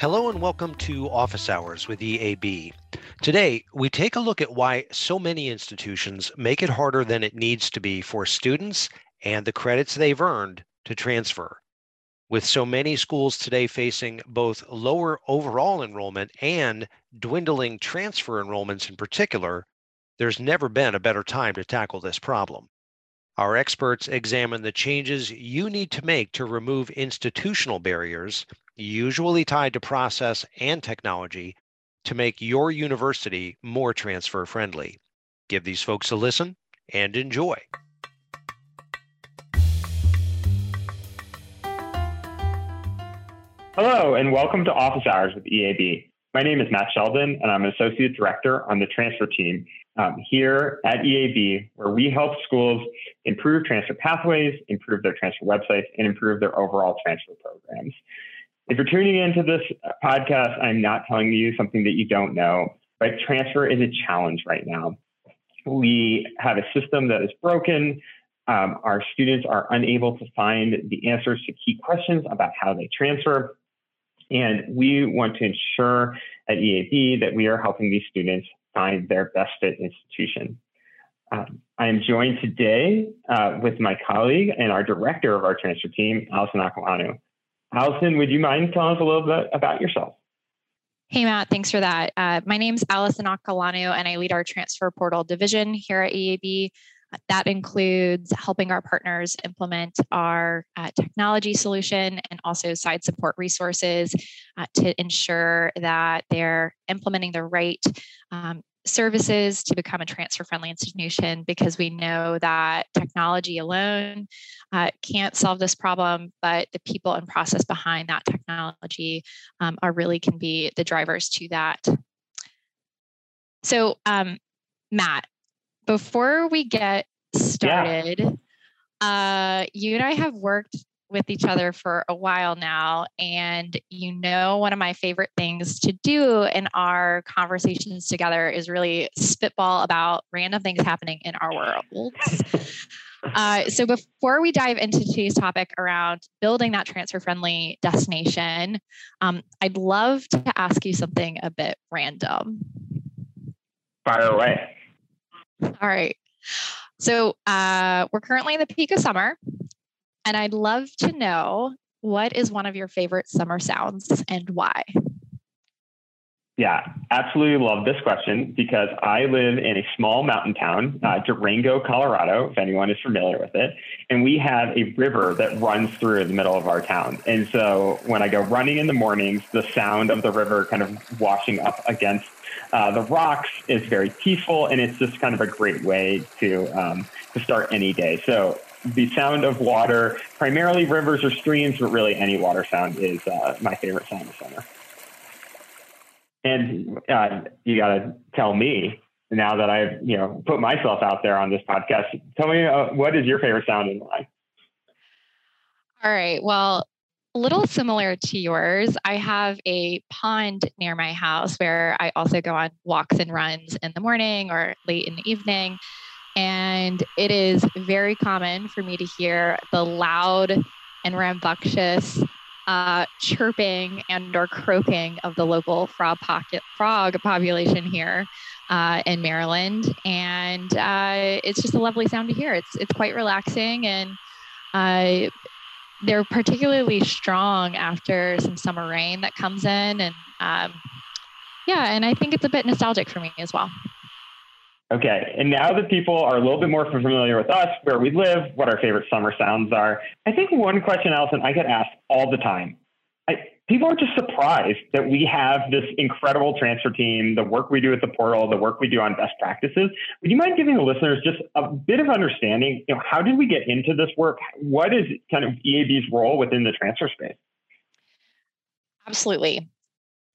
Hello and welcome to Office Hours with EAB. Today, we take a look at why so many institutions make it harder than it needs to be for students and the credits they've earned to transfer. With so many schools today facing both lower overall enrollment and dwindling transfer enrollments in particular, there's never been a better time to tackle this problem. Our experts examine the changes you need to make to remove institutional barriers usually tied to process and technology, to make your university more transfer friendly. Give these folks a listen and enjoy. Hello, and welcome to Office Hours with EAB. My name is Matt Sheldon, and I'm an Associate Director on the transfer team um, here at EAB, where we help schools improve transfer pathways, improve their transfer websites, and improve their overall transfer programs. If you're tuning into this podcast, I'm not telling you something that you don't know, but Transfer is a challenge right now. We have a system that is broken. Um, our students are unable to find the answers to key questions about how they transfer. And we want to ensure at EAB that we are helping these students find their best fit institution. Um, I am joined today uh, with my colleague and our director of our transfer team, Allison Akalanu. Allison, would you mind telling us a little bit about yourself? Hey, Matt, thanks for that. Uh, my name is Allison Akalanu, and I lead our transfer portal division here at EAB. That includes helping our partners implement our uh, technology solution and also side support resources uh, to ensure that they're implementing the right um, services to become a transfer friendly institution because we know that technology alone uh, can't solve this problem, but the people and process behind that technology um, are really can be the drivers to that. So, um, Matt, before we get started, yeah. uh, you and I have worked with each other for a while now. And you know, one of my favorite things to do in our conversations together is really spitball about random things happening in our world. Uh, so, before we dive into today's topic around building that transfer friendly destination, um, I'd love to ask you something a bit random. Fire away. All right. So, uh, we're currently in the peak of summer, and I'd love to know what is one of your favorite summer sounds and why? Yeah, absolutely love this question because I live in a small mountain town, uh, Durango, Colorado, if anyone is familiar with it. And we have a river that runs through the middle of our town. And so when I go running in the mornings, the sound of the river kind of washing up against uh, the rocks is very peaceful. And it's just kind of a great way to, um, to start any day. So the sound of water, primarily rivers or streams, but really any water sound is uh, my favorite sound of summer. And uh, you got to tell me now that I've you know put myself out there on this podcast. Tell me uh, what is your favorite sound and why. All right. Well, a little similar to yours. I have a pond near my house where I also go on walks and runs in the morning or late in the evening. And it is very common for me to hear the loud and rambunctious uh, chirping and or croaking of the local frog pocket frog population here uh, in Maryland, and uh, it's just a lovely sound to hear. It's it's quite relaxing, and uh, they're particularly strong after some summer rain that comes in, and um, yeah, and I think it's a bit nostalgic for me as well. Okay, and now that people are a little bit more familiar with us, where we live, what our favorite summer sounds are, I think one question, Allison, I get asked all the time. I, people are just surprised that we have this incredible transfer team, the work we do at the portal, the work we do on best practices. Would you mind giving the listeners just a bit of understanding? You know, how did we get into this work? What is kind of EAB's role within the transfer space? Absolutely.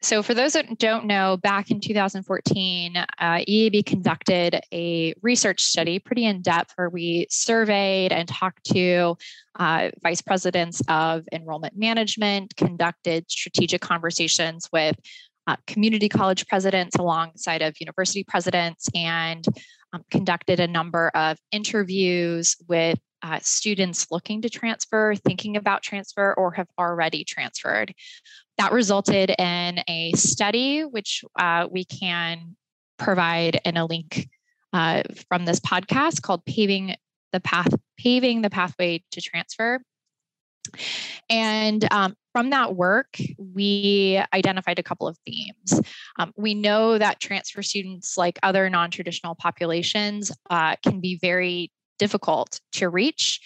So, for those that don't know, back in 2014, uh, EAB conducted a research study, pretty in depth, where we surveyed and talked to uh, vice presidents of enrollment management, conducted strategic conversations with uh, community college presidents alongside of university presidents, and um, conducted a number of interviews with uh, students looking to transfer, thinking about transfer, or have already transferred. That resulted in a study, which uh, we can provide in a link uh, from this podcast called "Paving the Path: Paving the Pathway to Transfer." And um, from that work, we identified a couple of themes. Um, we know that transfer students, like other non traditional populations, uh, can be very difficult to reach.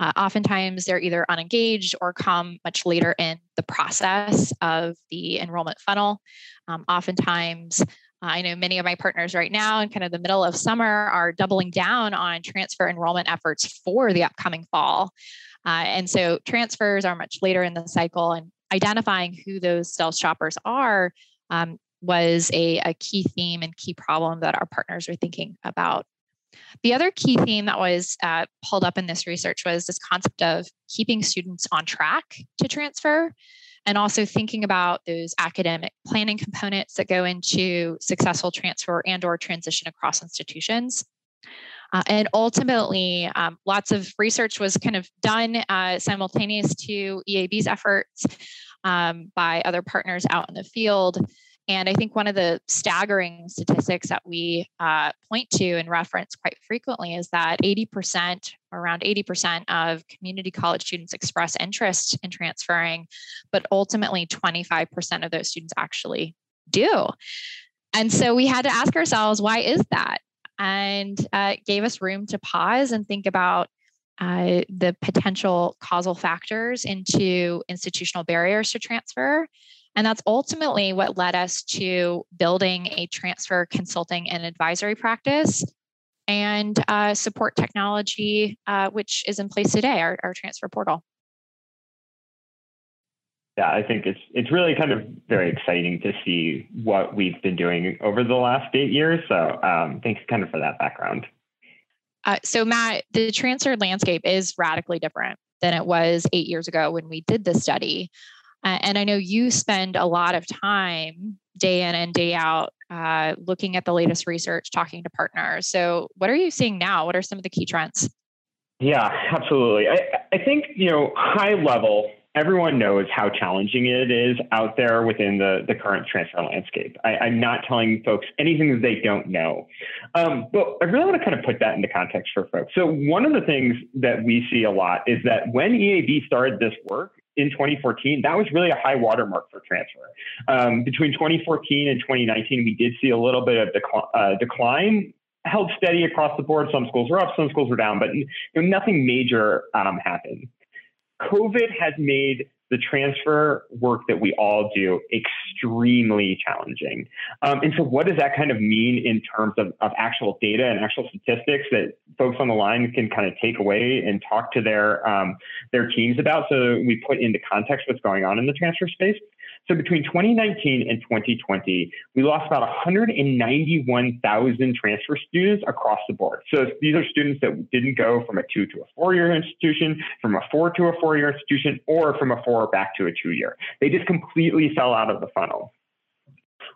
Uh, oftentimes, they're either unengaged or come much later in the process of the enrollment funnel. Um, oftentimes, uh, I know many of my partners right now in kind of the middle of summer are doubling down on transfer enrollment efforts for the upcoming fall. Uh, and so transfers are much later in the cycle, and identifying who those stealth shoppers are um, was a, a key theme and key problem that our partners were thinking about. The other key theme that was uh, pulled up in this research was this concept of keeping students on track to transfer and also thinking about those academic planning components that go into successful transfer and or transition across institutions uh, and ultimately, um, lots of research was kind of done uh, simultaneous to EAB's efforts um, by other partners out in the field. And I think one of the staggering statistics that we uh, point to and reference quite frequently is that 80%, around 80% of community college students express interest in transferring, but ultimately 25% of those students actually do. And so we had to ask ourselves, why is that? and uh, gave us room to pause and think about uh, the potential causal factors into institutional barriers to transfer. And that's ultimately what led us to building a transfer consulting and advisory practice and uh, support technology, uh, which is in place today, our, our transfer portal yeah, I think it's it's really kind of very exciting to see what we've been doing over the last eight years. So um, thanks kind of for that background. Uh, so Matt, the transfer landscape is radically different than it was eight years ago when we did this study. Uh, and I know you spend a lot of time day in and day out uh, looking at the latest research, talking to partners. So what are you seeing now? What are some of the key trends? Yeah, absolutely. I, I think, you know, high level, everyone knows how challenging it is out there within the, the current transfer landscape. I, am not telling folks anything that they don't know. Um, but I really want to kind of put that into context for folks. So, one of the things that we see a lot is that when EAB started this work, in 2014, that was really a high watermark for transfer. Um, between 2014 and 2019, we did see a little bit of uh, decline held steady across the board. Some schools were up, some schools were down, but you know, nothing major um, happened. COVID has made the transfer work that we all do extremely challenging. Um, and so, what does that kind of mean in terms of, of actual data and actual statistics that folks on the line can kind of take away and talk to their um, their teams about? So we put into context what's going on in the transfer space. So between 2019 and 2020, we lost about 191,000 transfer students across the board. So these are students that didn't go from a two to a four year institution, from a four to a four year institution, or from a four back to a two year. They just completely fell out of the funnel.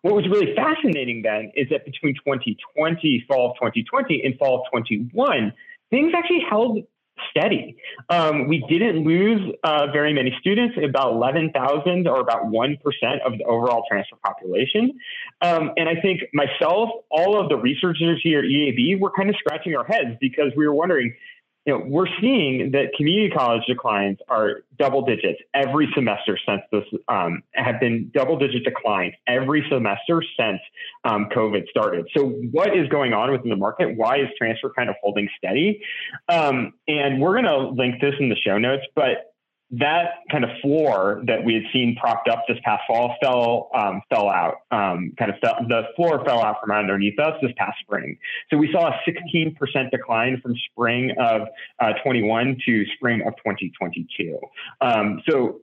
What was really fascinating then is that between 2020, fall of 2020, and fall of 21, things actually held steady. Um, we didn't lose uh, very many students, about 11,000 or about 1% of the overall transfer population. Um, and I think myself, all of the researchers here at EAB, were kind of scratching our heads because we were wondering, you know, we're seeing that community college declines are double digits every semester since this um, have been double digit declines every semester since um, COVID started. So, what is going on within the market? Why is transfer kind of holding steady? Um, and we're going to link this in the show notes, but that kind of floor that we had seen propped up this past fall fell um, fell out. Um, kind of fell, the floor fell out from underneath us this past spring. So we saw a 16% decline from spring of uh, 21 to spring of 2022. Um, so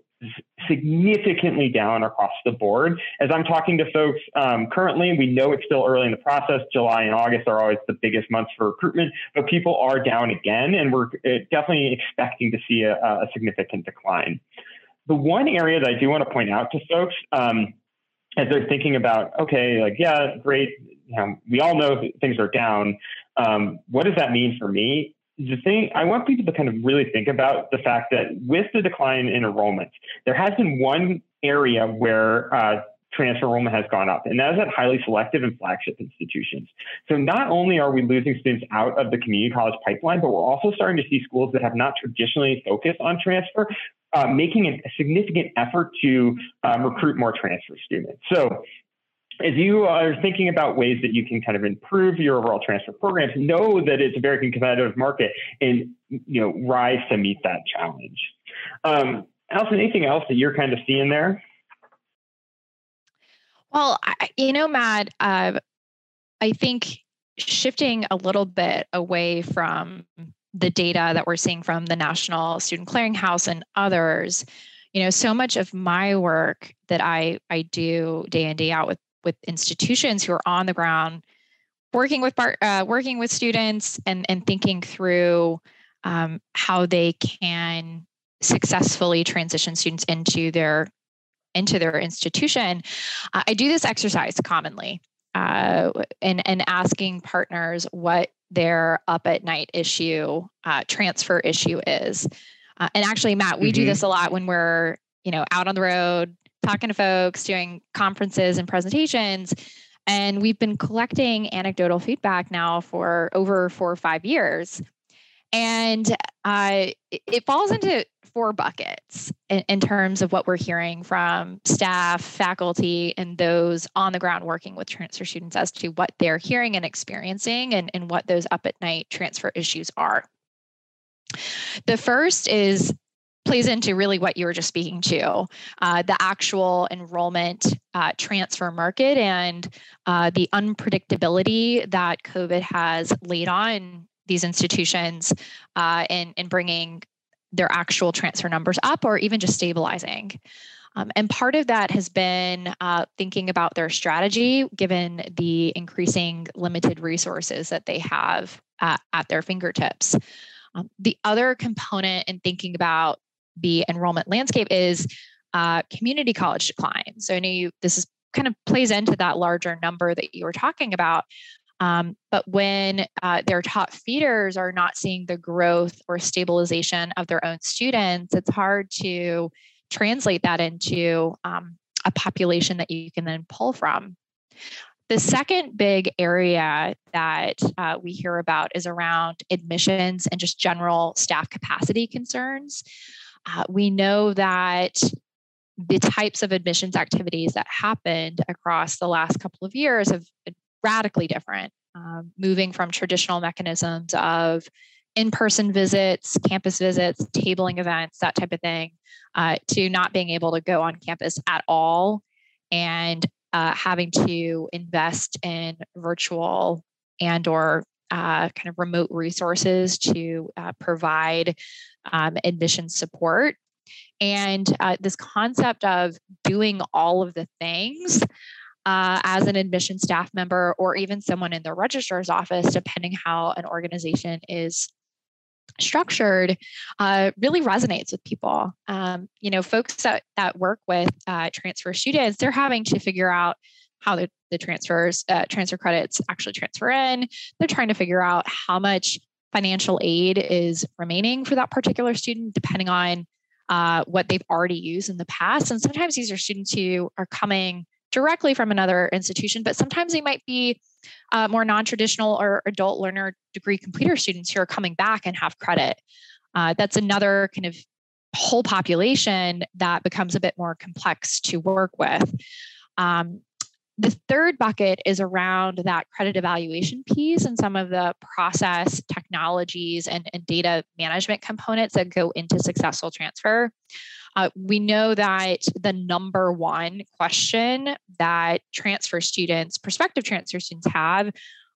significantly down across the board. As I'm talking to folks um, currently, we know it's still early in the process. July and August are always the biggest months for recruitment, but people are down again, and we're uh, definitely expecting to see a, a significant decline. The one area that I do want to point out to folks um, as they're thinking about, okay, like, yeah, great, you know, we all know things are down. Um, what does that mean for me? The thing I want people to kind of really think about the fact that with the decline in enrollment, there has been one area where uh, transfer enrollment has gone up, and that is at highly selective and flagship institutions. So not only are we losing students out of the community college pipeline, but we're also starting to see schools that have not traditionally focused on transfer uh, making a significant effort to um, recruit more transfer students. So as you are thinking about ways that you can kind of improve your overall transfer programs, know that it's a very competitive market and you know rise to meet that challenge. Um, Allison, anything else that you're kind of seeing there? Well, I, you know, Matt, uh, I think shifting a little bit away from the data that we're seeing from the National Student Clearinghouse and others, you know, so much of my work that I I do day in day out with with institutions who are on the ground, working with uh, working with students and and thinking through um, how they can successfully transition students into their into their institution. Uh, I do this exercise commonly uh, and and asking partners what their up at night issue uh, transfer issue is. Uh, and actually, Matt, we mm-hmm. do this a lot when we're you know out on the road talking to folks, doing conferences and presentations. And we've been collecting anecdotal feedback now for over four or five years. And uh, it falls into four buckets in, in, terms of what we're hearing from staff, faculty, and those on the ground working with transfer students as to what they're hearing and experiencing and, and what those up at night transfer issues are. The first is plays into really what you were just speaking to uh, the actual enrollment uh, transfer market and uh, the unpredictability that COVID has laid on these institutions uh, in, in bringing their actual transfer numbers up or even just stabilizing. Um, and part of that has been uh, thinking about their strategy given the increasing limited resources that they have at, at their fingertips. Um, the other component in thinking about the enrollment landscape is uh, community college decline. So I know you, this is kind of plays into that larger number that you were talking about. Um, but when uh, their top feeders are not seeing the growth or stabilization of their own students, it's hard to translate that into um, a population that you can then pull from. The second big area that uh, we hear about is around admissions and just general staff capacity concerns. Uh, we know that the types of admissions activities that happened across the last couple of years have been radically different, um, moving from traditional mechanisms of in person visits, campus visits, tabling events, that type of thing, uh, to not being able to go on campus at all and uh, having to invest in virtual and or uh, kind of remote resources to uh, provide um, admission support. And uh, this concept of doing all of the things uh, as an admission staff member or even someone in the registrar's office, depending how an organization is structured uh, really resonates with people. Um, you know, folks that, that work with uh, transfer students, they're having to figure out how the, the transfers, uh, transfer credits actually transfer in. They're trying to figure out how much financial aid is remaining for that particular student, depending on uh, what they've already used in the past. And sometimes these are students who are coming directly from another institution, but sometimes they might be uh, more non-traditional or adult learner degree completer students who are coming back and have credit. Uh, that's another kind of whole population that becomes a bit more complex to work with. Um, the third bucket is around that credit evaluation piece and some of the process technologies and, and data management components that go into successful transfer. Uh, we know that the number one question that transfer students, prospective transfer students have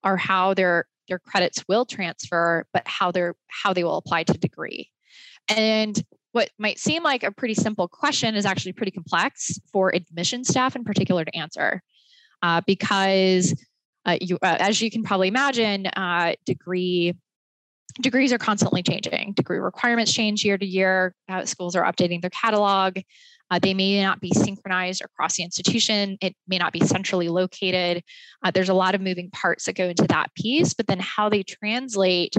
are how their, their credits will transfer, but how they're how they will apply to degree. And what might seem like a pretty simple question is actually pretty complex for admission staff in particular to answer uh, because uh, you, uh, as you can probably imagine, uh, degree degrees are constantly changing. Degree requirements change year to year. Uh, schools are updating their catalog. Uh, they may not be synchronized across the institution. It may not be centrally located. there's a lot of moving parts that go into that piece, but then how they translate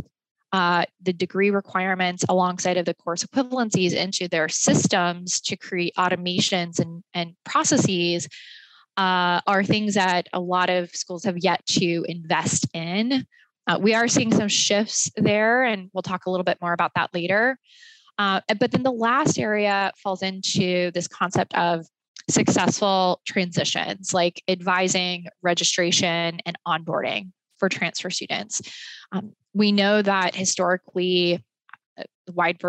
uh, the degree requirements alongside of the course equivalencies into their systems to create automations and, and processes uh, are things that a lot of schools have yet to invest in. Uh, we are seeing some shifts there, and we'll talk a little bit more about that later. Uh, but then the last area falls into this concept of successful transitions, like advising, registration, and onboarding for transfer students. Um, we know that historically, the wide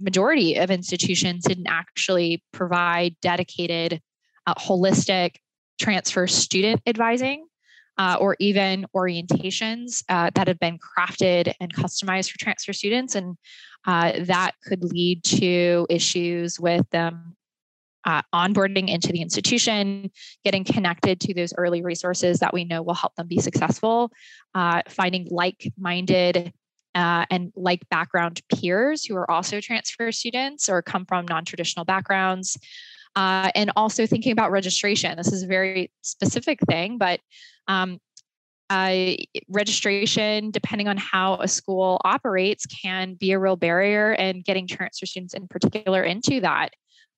majority of institutions didn't actually provide dedicated, uh, holistic transfer student advising uh, or even orientations uh, that have been crafted and customized for transfer students. And uh, that could lead to issues with them uh, onboarding into the institution, getting connected to those early resources that we know will help them be successful, uh, finding like minded uh, and like background peers who are also transfer students or come from non traditional backgrounds. Uh, and also thinking about registration. This is a very specific thing, but um, uh, registration, depending on how a school operates, can be a real barrier, and getting transfer students in particular into that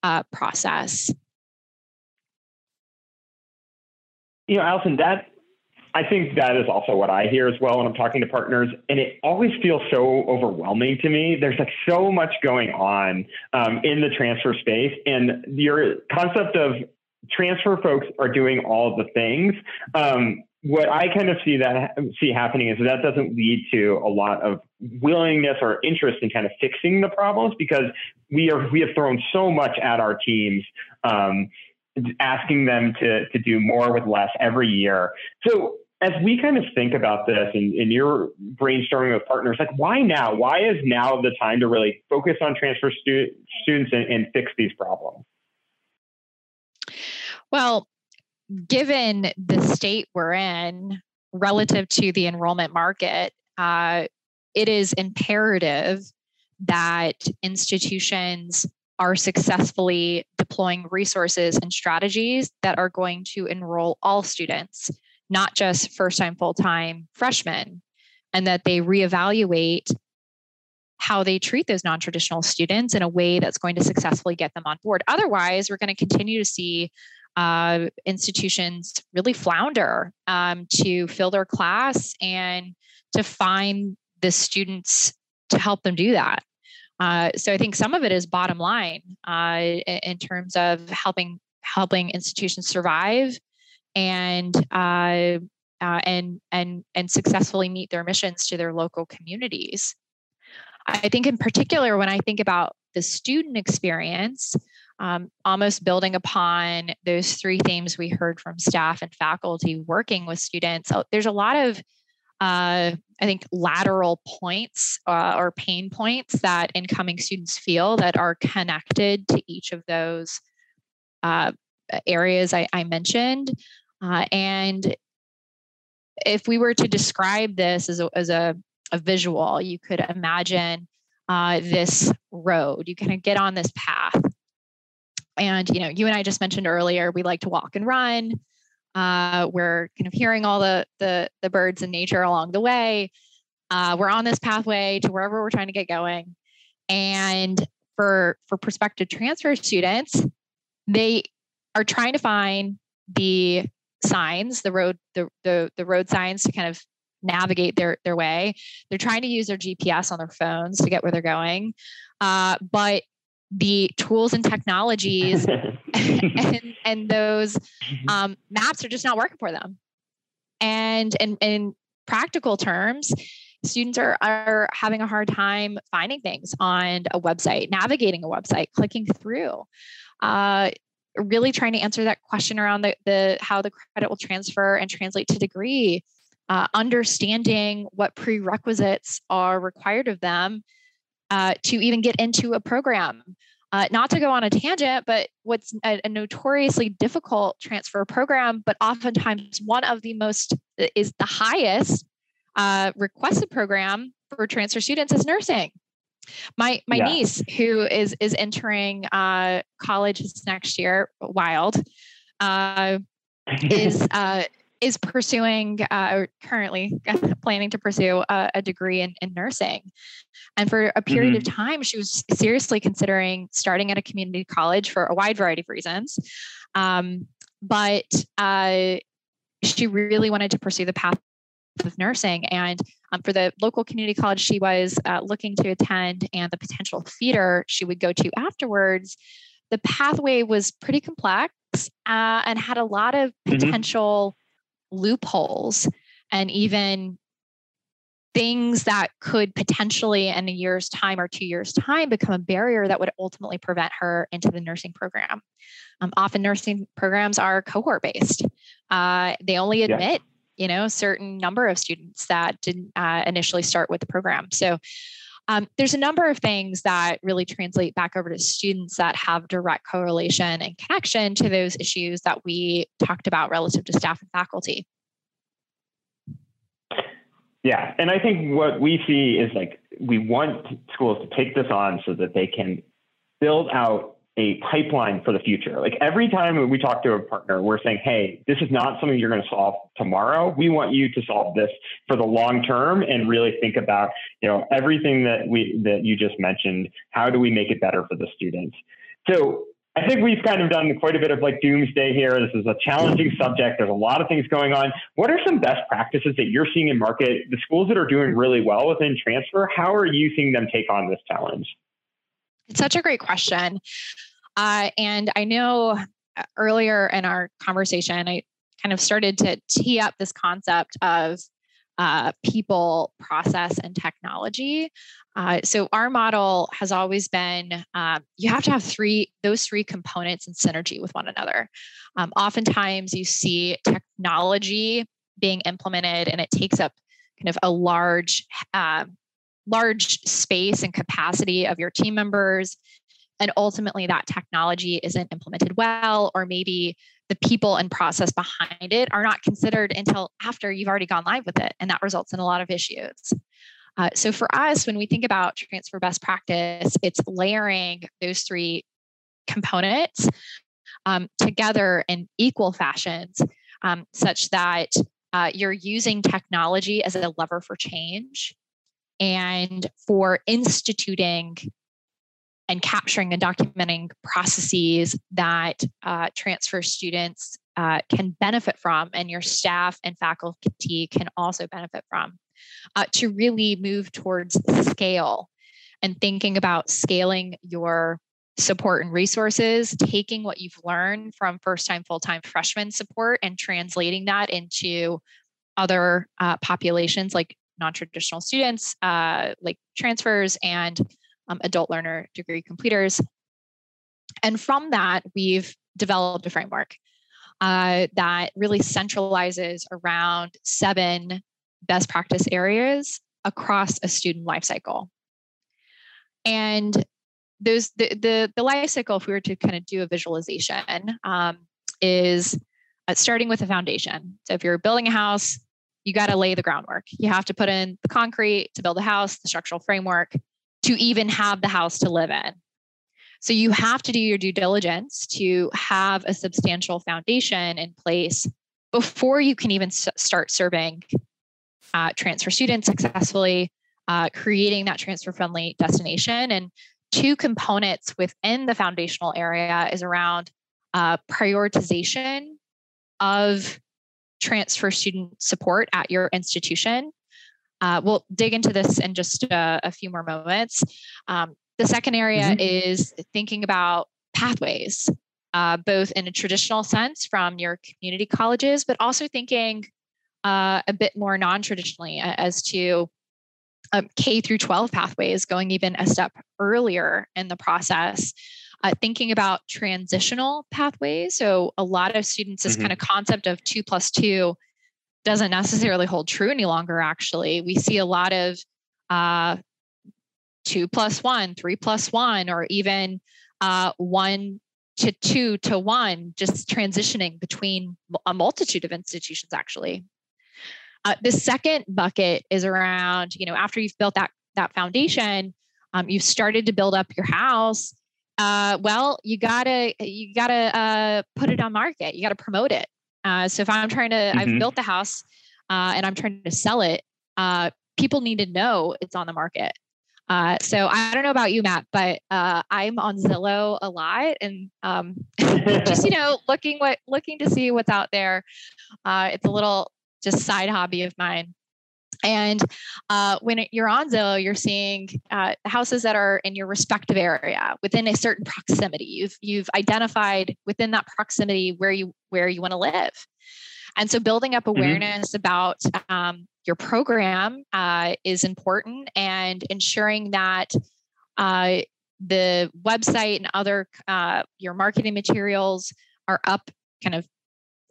uh, process. You know, Allison, that I think that is also what I hear as well when I'm talking to partners, and it always feels so overwhelming to me. There's like so much going on um, in the transfer space, and your concept of transfer folks are doing all the things. Um, what I kind of see that see happening is that doesn't lead to a lot of willingness or interest in kind of fixing the problems because we are we have thrown so much at our teams, um, asking them to to do more with less every year. So as we kind of think about this and, and you're brainstorming with partners, like why now? Why is now the time to really focus on transfer stu- students and, and fix these problems? Well, given the state we're in relative to the enrollment market, uh, it is imperative that institutions are successfully deploying resources and strategies that are going to enroll all students, not just first time, full time freshmen, and that they reevaluate how they treat those non traditional students in a way that's going to successfully get them on board. Otherwise, we're going to continue to see uh, institutions really flounder um, to fill their class and to find the students to help them do that. Uh, so I think some of it is bottom line uh, in terms of helping helping institutions survive and uh, uh, and and and successfully meet their missions to their local communities. I think in particular when I think about the student experience, um, almost building upon those three themes we heard from staff and faculty working with students. There's a lot of, uh, I think, lateral points uh, or pain points that incoming students feel that are connected to each of those uh, areas I, I mentioned. Uh, and if we were to describe this as a, as a, a visual, you could imagine uh, this road. You kind of get on this path and you know, you and I just mentioned earlier, we like to walk and run. Uh, we're kind of hearing all the, the the birds and nature along the way. Uh, we're on this pathway to wherever we're trying to get going. And for for prospective transfer students, they are trying to find the signs, the road the the, the road signs to kind of navigate their their way. They're trying to use their GPS on their phones to get where they're going. Uh, but the tools and technologies and, and those mm-hmm. um, maps are just not working for them. And in, in practical terms, students are, are having a hard time finding things on a website, navigating a website, clicking through. Uh, really trying to answer that question around the, the how the credit will transfer and translate to degree uh, understanding what prerequisites are required of them uh, to even get into a program. Uh, not to go on a tangent, but what's a, a, notoriously difficult transfer program, but oftentimes one of the most is the highest uh, requested program for transfer students is nursing. My my yeah. niece, who is is entering uh, college next year, wild, uh, is is pursuing uh, or currently planning to pursue a, a degree in, in, nursing. And for a period mm-hmm. of time, she was seriously considering starting at a community college for a wide variety of reasons. Um, but uh, she really wanted to pursue the path of nursing. And um, for the local community college she was uh, looking to attend and the potential feeder she would go to afterwards, the pathway was pretty complex uh, and had a lot of mm-hmm. potential mm-hmm. loopholes and even things that could potentially in a year's time or two years time become a barrier that would ultimately prevent her into the nursing program um, often nursing programs are cohort based uh, they only admit yeah. You know certain number of students that didn't uh, initially start with the program so um, there's a number of things that really translate back over to students that have direct correlation and connection to those issues that we talked about relative to staff and faculty. Yeah, and I think what we see is like we want schools to take this on so that they can build out a pipeline for the future. Like every time we talk to a partner, we're saying, hey, this is not something you're going to solve tomorrow. We want you to solve this for the long term and really think about, you know, everything that we that you just mentioned. How do we make it better for the students? So I think we've kind of done quite a bit of like doomsday here. This is a challenging subject. There's a lot of things going on. What are some best practices that you're seeing in market? The schools that are doing really well within transfer, how are you seeing them take on this challenge? It's such a great question. Uh, and I know uh, earlier in our conversation, I kind of started to tee up this concept of uh, people, process, and technology. Uh, so our model has always been uh, you have to have three those three components in synergy with one another. Um, oftentimes, you see technology being implemented, and it takes up kind of a large uh, large space and capacity of your team members and ultimately that technology isn't implemented well or maybe the people and process behind it are not considered until after you've already gone live with it and that results in a lot of issues. Uh, so for us when we think about transfer best practice it's layering those three components um, together in equal fashions um, such that uh, you're using technology as a lever for change and for instituting and capturing and documenting processes that uh, transfer students uh, can benefit from and your staff and faculty can also benefit from. Uh, to really move towards scale and thinking about scaling your support and resources, taking what you've learned from first time, full time freshman support and translating that into other uh, populations like non traditional students, uh, like transfers and um, adult learner degree completers. And from that, we've developed a framework uh, that really centralizes around seven best practice areas across a student lifecycle. And those the, the, the life cycle, if we were to kind of do a visualization, um, is uh, starting with a foundation. So if you're building a house, you got to lay the groundwork. You have to put in the concrete to build a house, the structural framework, to even have the house to live in. So you have to do your due diligence to have a substantial foundation in place before you can even start serving uh, transfer students successfully, uh, creating that transfer friendly destination. And two components within the foundational area is around uh, prioritization of transfer student support at your institution uh, we'll dig into this in just a, a few more moments. Um, the second area mm-hmm. is thinking about pathways, uh, both in a traditional sense from your community colleges, but also thinking uh, a bit more non traditionally as to um, K through 12 pathways, going even a step earlier in the process. Uh, thinking about transitional pathways. So, a lot of students, this mm-hmm. kind of concept of two plus two doesn't necessarily hold true any longer, actually. We see a lot of uh, two plus one, three plus one, or even uh, one to two to one, just transitioning between a multitude of institutions, actually. Uh, the second bucket is around, you know, after you've built that, that foundation, um, you've started to build up your house. Uh, well, you gotta you gotta uh, put it on market. You gotta promote it Uh, so if I'm trying to, mm-hmm. I've built the house uh, and I'm trying to sell it, uh, people need to know it's on the market. Uh, so I don't know about you, Matt, but uh, I'm on Zillow a lot, and um, just you know, looking what looking to see what's out there. Uh, it's a little just side hobby of mine. And uh, when it, you're on Zillow, you're seeing uh, houses that are in your respective area within a certain proximity. You've you've identified within that proximity where you where you want to live. And so building up mm-hmm. awareness mm-hmm. about um, your program uh, is important and ensuring that uh, the website and other uh, your marketing materials are up kind of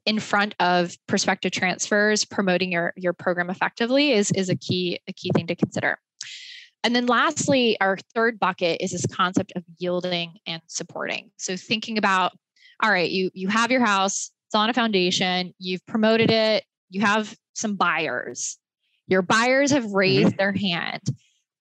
in front of prospective transfers promoting your your program effectively is is a key a key thing to consider and then lastly our third bucket is this concept of yielding and supporting so thinking about all right you you have your house it's on a foundation, you've promoted it, you have some buyers. Your buyers have mm-hmm. raised mm-hmm. their hand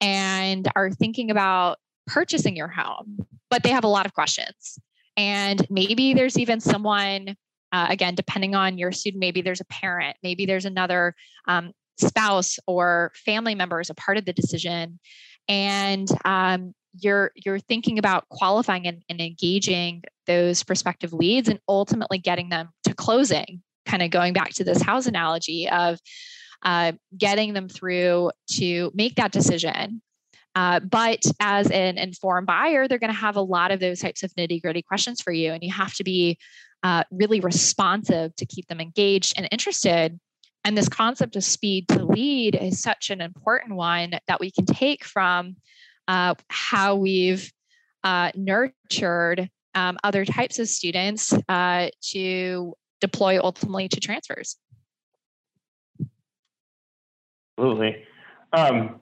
and are thinking about purchasing your home, but they have a lot of questions. And maybe there's even someone, uh, again, depending on your student, maybe there's a parent, maybe there's another um, spouse or family member as a part of the decision. And um, you're you're thinking about qualifying and, and engaging those prospective leads and ultimately getting them to closing kind of going back to this house analogy of uh, getting them through to make that decision uh, but as an informed buyer they're going to have a lot of those types of nitty gritty questions for you and you have to be uh, really responsive to keep them engaged and interested and this concept of speed to lead is such an important one that we can take from uh, how we've uh, nurtured um, other types of students uh, to deploy ultimately to transfers. Absolutely. Um,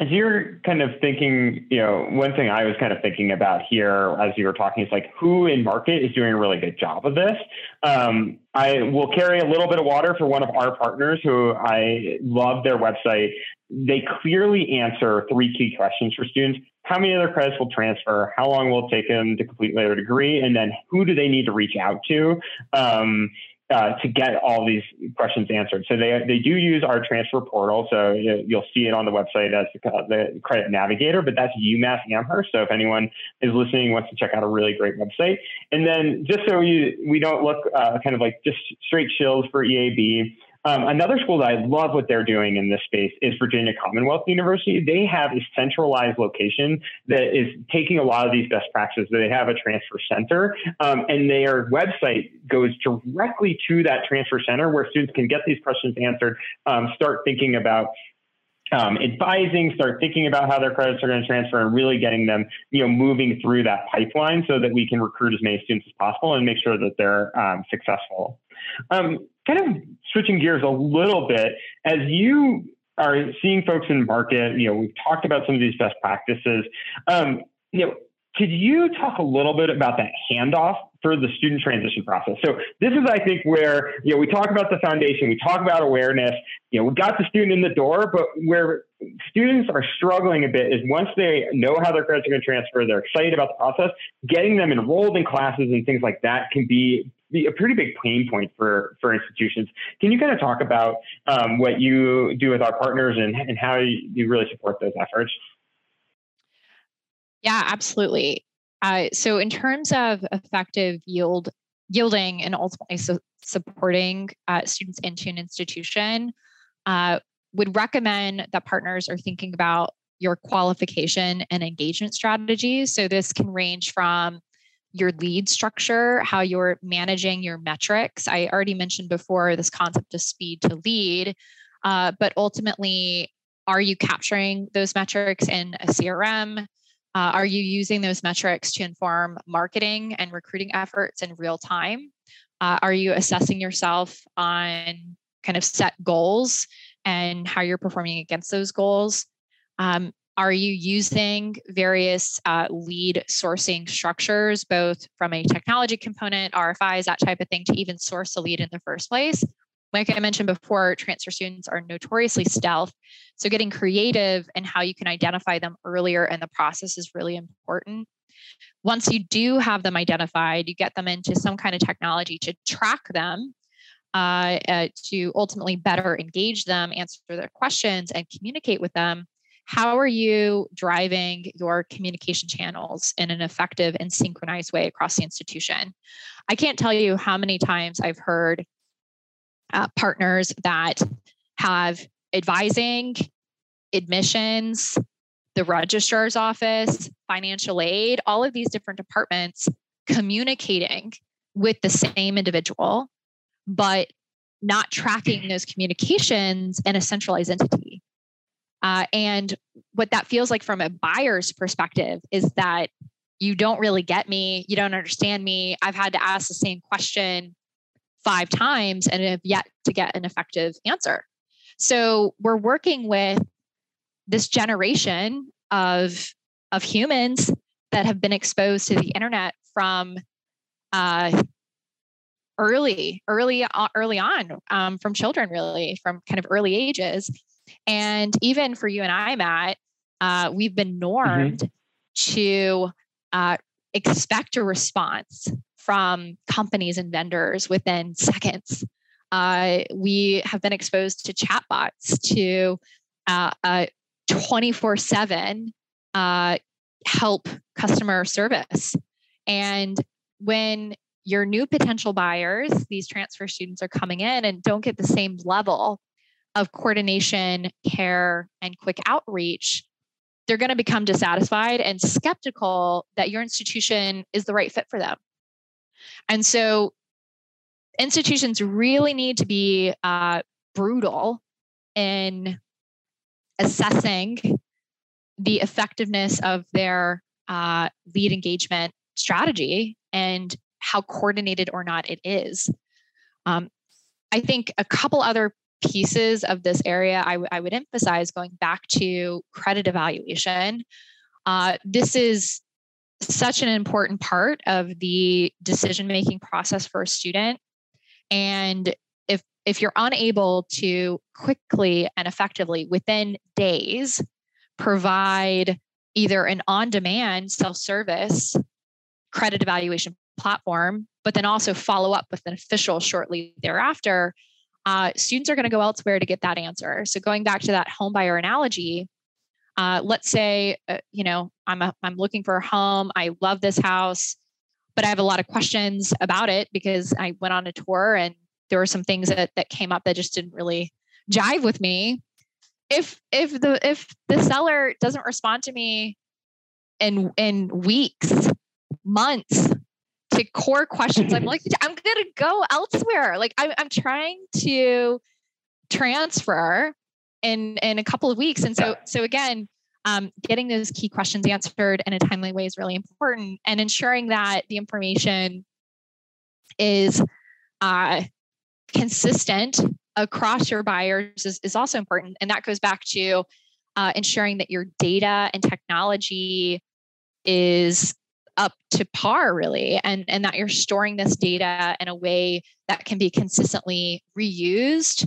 as you're kind of thinking, you know, one thing I was kind of thinking about here as you were talking is like who in market is doing a really good job of this. Um, I will carry a little bit of water for one of our partners who I love their website. They clearly answer three key questions for students. How many other credits will transfer? How long will it take them to complete their degree? And then who do they need to reach out to? Um, uh, to get all these questions answered. So they, they do use our transfer portal. So you'll see it on the website as the, credit navigator, but that's UMass Amherst. So if anyone is listening wants to check out a really great website. And then just so you, we don't look uh, kind of like just straight shills for EAB, um, another school that I love what they're doing in this space is Virginia Commonwealth University. They have a centralized location that is taking a lot of these best practices. They have a transfer center, um, and their website goes directly to that transfer center where students can get these questions answered, um, start thinking about um, advising, start thinking about how their credits are going to transfer, and really getting them, you know, moving through that pipeline so that we can recruit as many students as possible and make sure that they're um, successful. Um, kind of switching gears a little bit, as you are seeing folks in the market, you know, we've talked about some of these best practices. Um, you know, could you talk a little bit about that handoff for the student transition process? So this is, I think, where you know we talk about the foundation, we talk about awareness. You know, we got the student in the door, but where students are struggling a bit is once they know how their credits are going to transfer, they're excited about the process. Getting them enrolled in classes and things like that can be be a pretty big pain point for for institutions. Can you kind of talk about um, what you do with our partners and, and how you really support those efforts? Yeah, absolutely. Uh, so, in terms of effective yield yielding and ultimately su- supporting uh, students into an institution, uh, would recommend that partners are thinking about your qualification and engagement strategies. So, this can range from your lead structure, how you're managing your metrics. I already mentioned before this concept of speed to lead, uh, but ultimately, are you capturing those metrics in a CRM? Uh, are you using those metrics to inform marketing and recruiting efforts in real time? Uh, are you assessing yourself on kind of set goals and how you're performing against those goals? Um, are you using various uh, lead sourcing structures, both from a technology component, RFIs, that type of thing, to even source a lead in the first place? Like I mentioned before, transfer students are notoriously stealth. So getting creative and how you can identify them earlier in the process is really important. Once you do have them identified, you get them into some kind of technology to track them uh, uh, to ultimately better engage them, answer their questions, and communicate with them, how are you driving your communication channels in an effective and synchronized way across the institution? I can't tell you how many times I've heard uh, partners that have advising, admissions, the registrar's office, financial aid, all of these different departments communicating with the same individual, but not tracking those communications in a centralized entity. Uh, and what that feels like from a buyer's perspective is that you don't really get me, you don't understand me. I've had to ask the same question five times and have yet to get an effective answer. So we're working with this generation of of humans that have been exposed to the internet from uh, early, early, uh, early on, um, from children, really, from kind of early ages, and even for you and I, Matt, uh, we've been mm-hmm. normed mm-hmm. to uh, expect a response from companies and vendors within seconds. Uh, we have been exposed to chatbots, to uh, 24 7 uh, help customer service. And when your new potential buyers, these transfer students are coming in and don't get the same level of coordination, care, and quick outreach, they're going to become dissatisfied and skeptical that your institution is the right fit for them. And so institutions really need to be uh, brutal in assessing the effectiveness of their uh, lead engagement strategy and how coordinated or not it is. Um, I think a couple other pieces of this area I, w- I would emphasize going back to credit evaluation. Uh, this is such an important part of the decision making process for a student. And if, if you're unable to quickly and effectively within days provide either an on demand self service credit evaluation platform, but then also follow up with an official shortly thereafter, uh, students are going to go elsewhere to get that answer. So going back to that home buyer analogy, uh, let's say uh, you know I'm a, I'm looking for a home. I love this house, but I have a lot of questions about it because I went on a tour and there were some things that that came up that just didn't really jive with me. If if the if the seller doesn't respond to me in in weeks, months, to core questions. I'm like, I'm gonna go elsewhere. Like I'm, I'm trying to transfer in in a couple of weeks. And so so again, um, getting those key questions answered in a timely way is really important, and ensuring that the information is uh, consistent across your buyers is, is also important. And that goes back to uh, ensuring that your data and technology is up to par really and and that you're storing this data in a way that can be consistently reused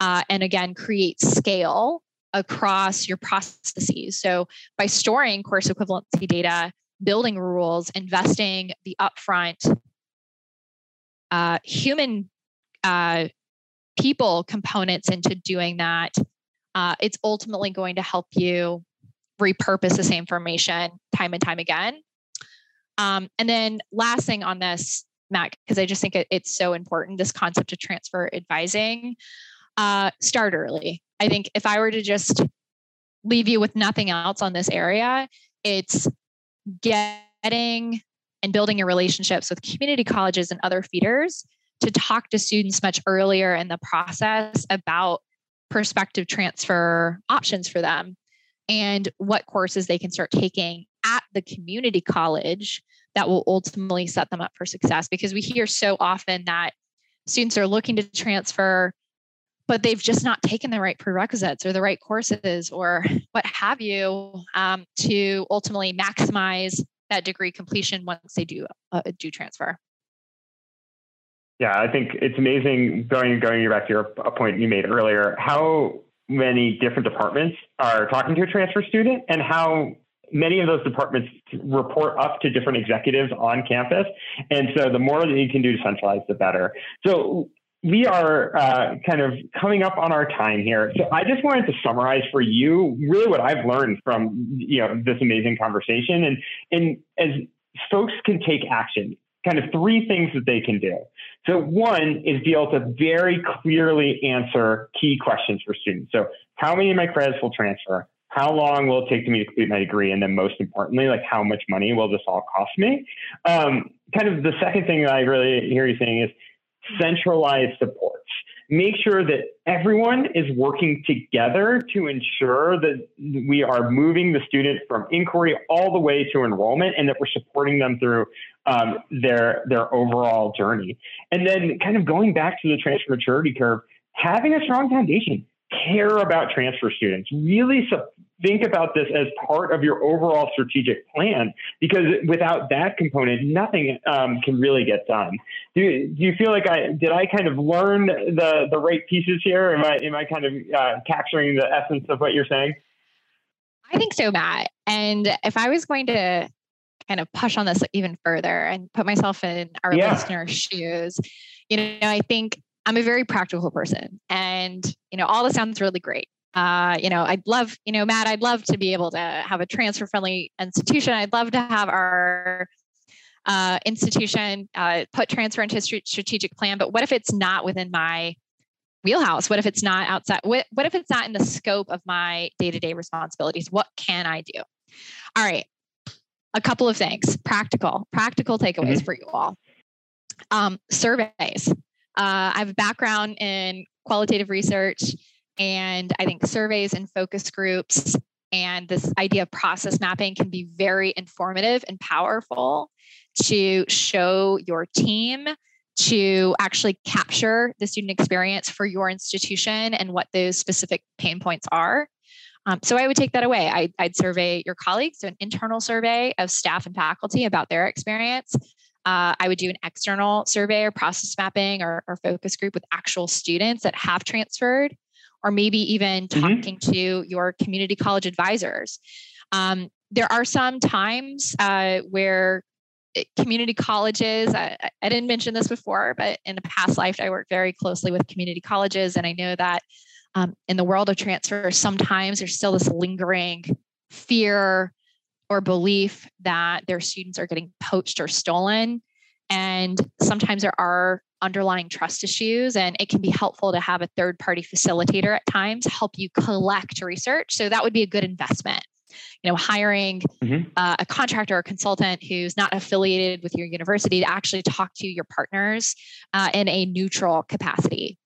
uh, and again create scale across your processes. So by storing course equivalency data building rules investing the upfront uh, human uh, people components into doing that uh, it's ultimately going to help you repurpose the same information time and time again um, and then last thing on this, Matt, because I just think it, it's so important, this concept of transfer advising, uh, start early. I think if I were to just leave you with nothing else on this area, it's getting and building your relationships with community colleges and other feeders to talk to students much earlier in the process about prospective transfer options for them and what courses they can start taking at the community college that will ultimately set them up for success because we hear so often that students are looking to transfer but they've just not taken the right prerequisites or the right courses or what have you um, to ultimately maximize that degree completion once they do uh, do transfer. Yeah i think it's amazing going going back to your point you made earlier how many different departments are talking to a transfer student and how many of those departments report up to different executives on campus. And so the more that you can do to centralize, the better. So we are uh, kind of coming up on our time here. So I just wanted to summarize for you really what I've learned from you know this amazing conversation, and and as folks can take action, kind of three things that they can do. So one is be able to very clearly answer key questions for students. So how many of my credits will transfer? How long will it take to me to complete my degree? And then most importantly, like how much money will this all cost me? Um, kind of the second thing that I really hear you saying is centralized supports. Make sure that everyone is working together to ensure that we are moving the student from inquiry all the way to enrollment and that we're supporting them through um, their, their overall journey. And then kind of going back to the transfer maturity curve, having a strong foundation care about transfer students. Really think about this as part of your overall strategic plan because without that component, nothing um, can really get done. Do, do you feel like I did I kind of learn the the right pieces here? Am I am I kind of uh, capturing the essence of what you're saying? I think so, Matt. And if I was going to kind of push on this even further and put myself in our yeah. listeners' shoes, you know, I think I'm a very practical person and, you know, all this sounds really great. Uh, you know, I'd love, you know, Matt, I'd love to be able to have a transfer friendly institution. I'd love to have our uh, institution uh, put transfer into a strategic plan. But what if it's not within my wheelhouse? What if it's not outside? What, what if it's not in the scope of my day to day responsibilities? What can I do? All right. A couple of things practical, practical takeaways mm-hmm. for you all. Um, surveys. Uh, I have a background in qualitative research, and I think surveys and focus groups and this idea of process mapping can be very informative and powerful to show your team to actually capture the student experience for your institution and what those specific pain points are. Um, so I would take that away. I, would survey your colleagues, do an internal survey of staff and faculty about their experience, uh, I would do an external survey or process mapping or, or, focus group with actual students that have transferred, or maybe even mm-hmm. talking to your community college advisors. Um, there are some times uh, where eh, community colleges, I, I, didn't mention this before, but in a past life, I worked very closely with community colleges. And I know that um, in the world of transfer, sometimes there's still this lingering fear or belief that their students are getting poached or stolen. And sometimes there are underlying trust issues, and it can be helpful to have a third party facilitator at times help you collect research. So that would be a good investment. You know, hiring mm-hmm. uh, a contractor or consultant who's not affiliated with your university to actually talk to your partners uh, in a neutral capacity.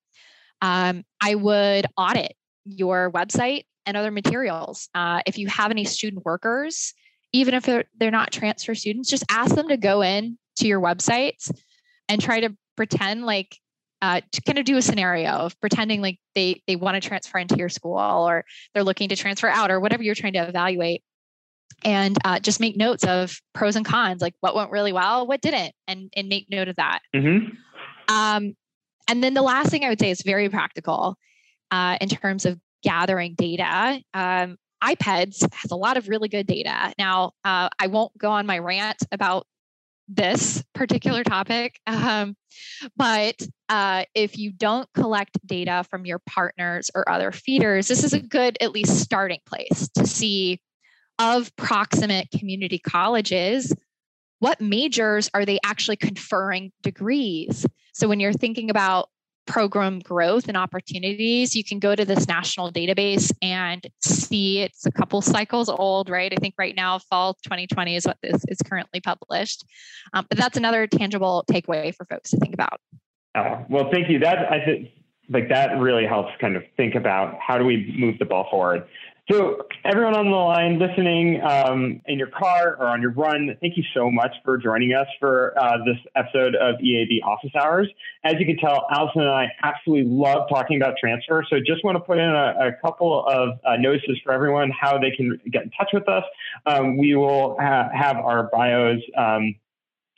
Um, I would audit your website and other materials. Uh, if you have any student workers, even if they're, they're not transfer students, just ask them to go in to your websites and try to pretend like uh, to kind of do a scenario of pretending like they they want to transfer into your school or they're looking to transfer out or whatever you're trying to evaluate. And uh, just make notes of pros and cons like what went really well what didn't and and make note of that. Mm-hmm. um, and then the last thing i would say is very practical uh, in terms of gathering data. Um, IPEDS has a lot of really good data. Now, uh, I won't go on my rant about this particular topic, um, but uh, if you don't collect data from your partners or other feeders, this is a good, at least, starting place to see of proximate community colleges what majors are they actually conferring degrees so when you're thinking about program growth and opportunities, you can go to this national database and see it's a couple cycles old, right? I think right now, fall 2020 is what this is currently published. Um, but that's another tangible takeaway for folks to think about. Uh, well, thank you. That I think like that really helps kind of think about how do we move the ball forward. So, everyone on the line listening um, in your car or on your run, thank you so much for joining us for uh, this episode of EAB Office Hours. As you can tell, Allison and I absolutely love talking about transfer. So, just want to put in a, a couple of uh, notices for everyone how they can get in touch with us. Um, we will ha- have our bios. Um,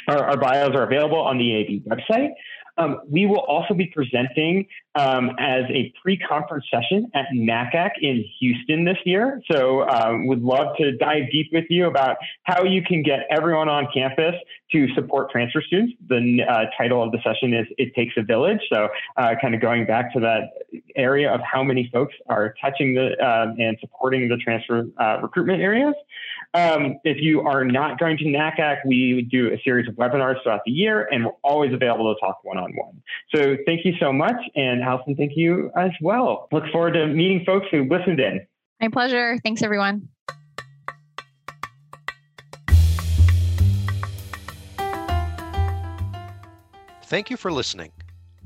our, our bios are available on the EAB website. Um, we will also be presenting um, as a pre-conference session at NACAC in Houston this year. So um, would love to dive deep with you about how you can get everyone on campus to support transfer students. The uh, title of the session is It Takes a Village. So uh, kind of going back to that area of how many folks are touching the uh, and supporting the transfer uh, recruitment areas. Um, if you are not going to NACAC, we do a series of webinars throughout the year, and we're always available to talk one-on-one. So thank you so much, and Allison, thank you as well. Look forward to meeting folks who listened in. My pleasure. Thanks, everyone. Thank you for listening.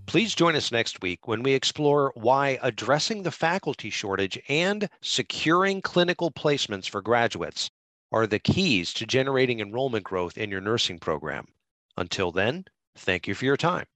Please join us next week when we explore why addressing the faculty shortage and securing clinical placements for graduates are the keys to generating enrollment growth in your nursing program. Until then, thank you for your time.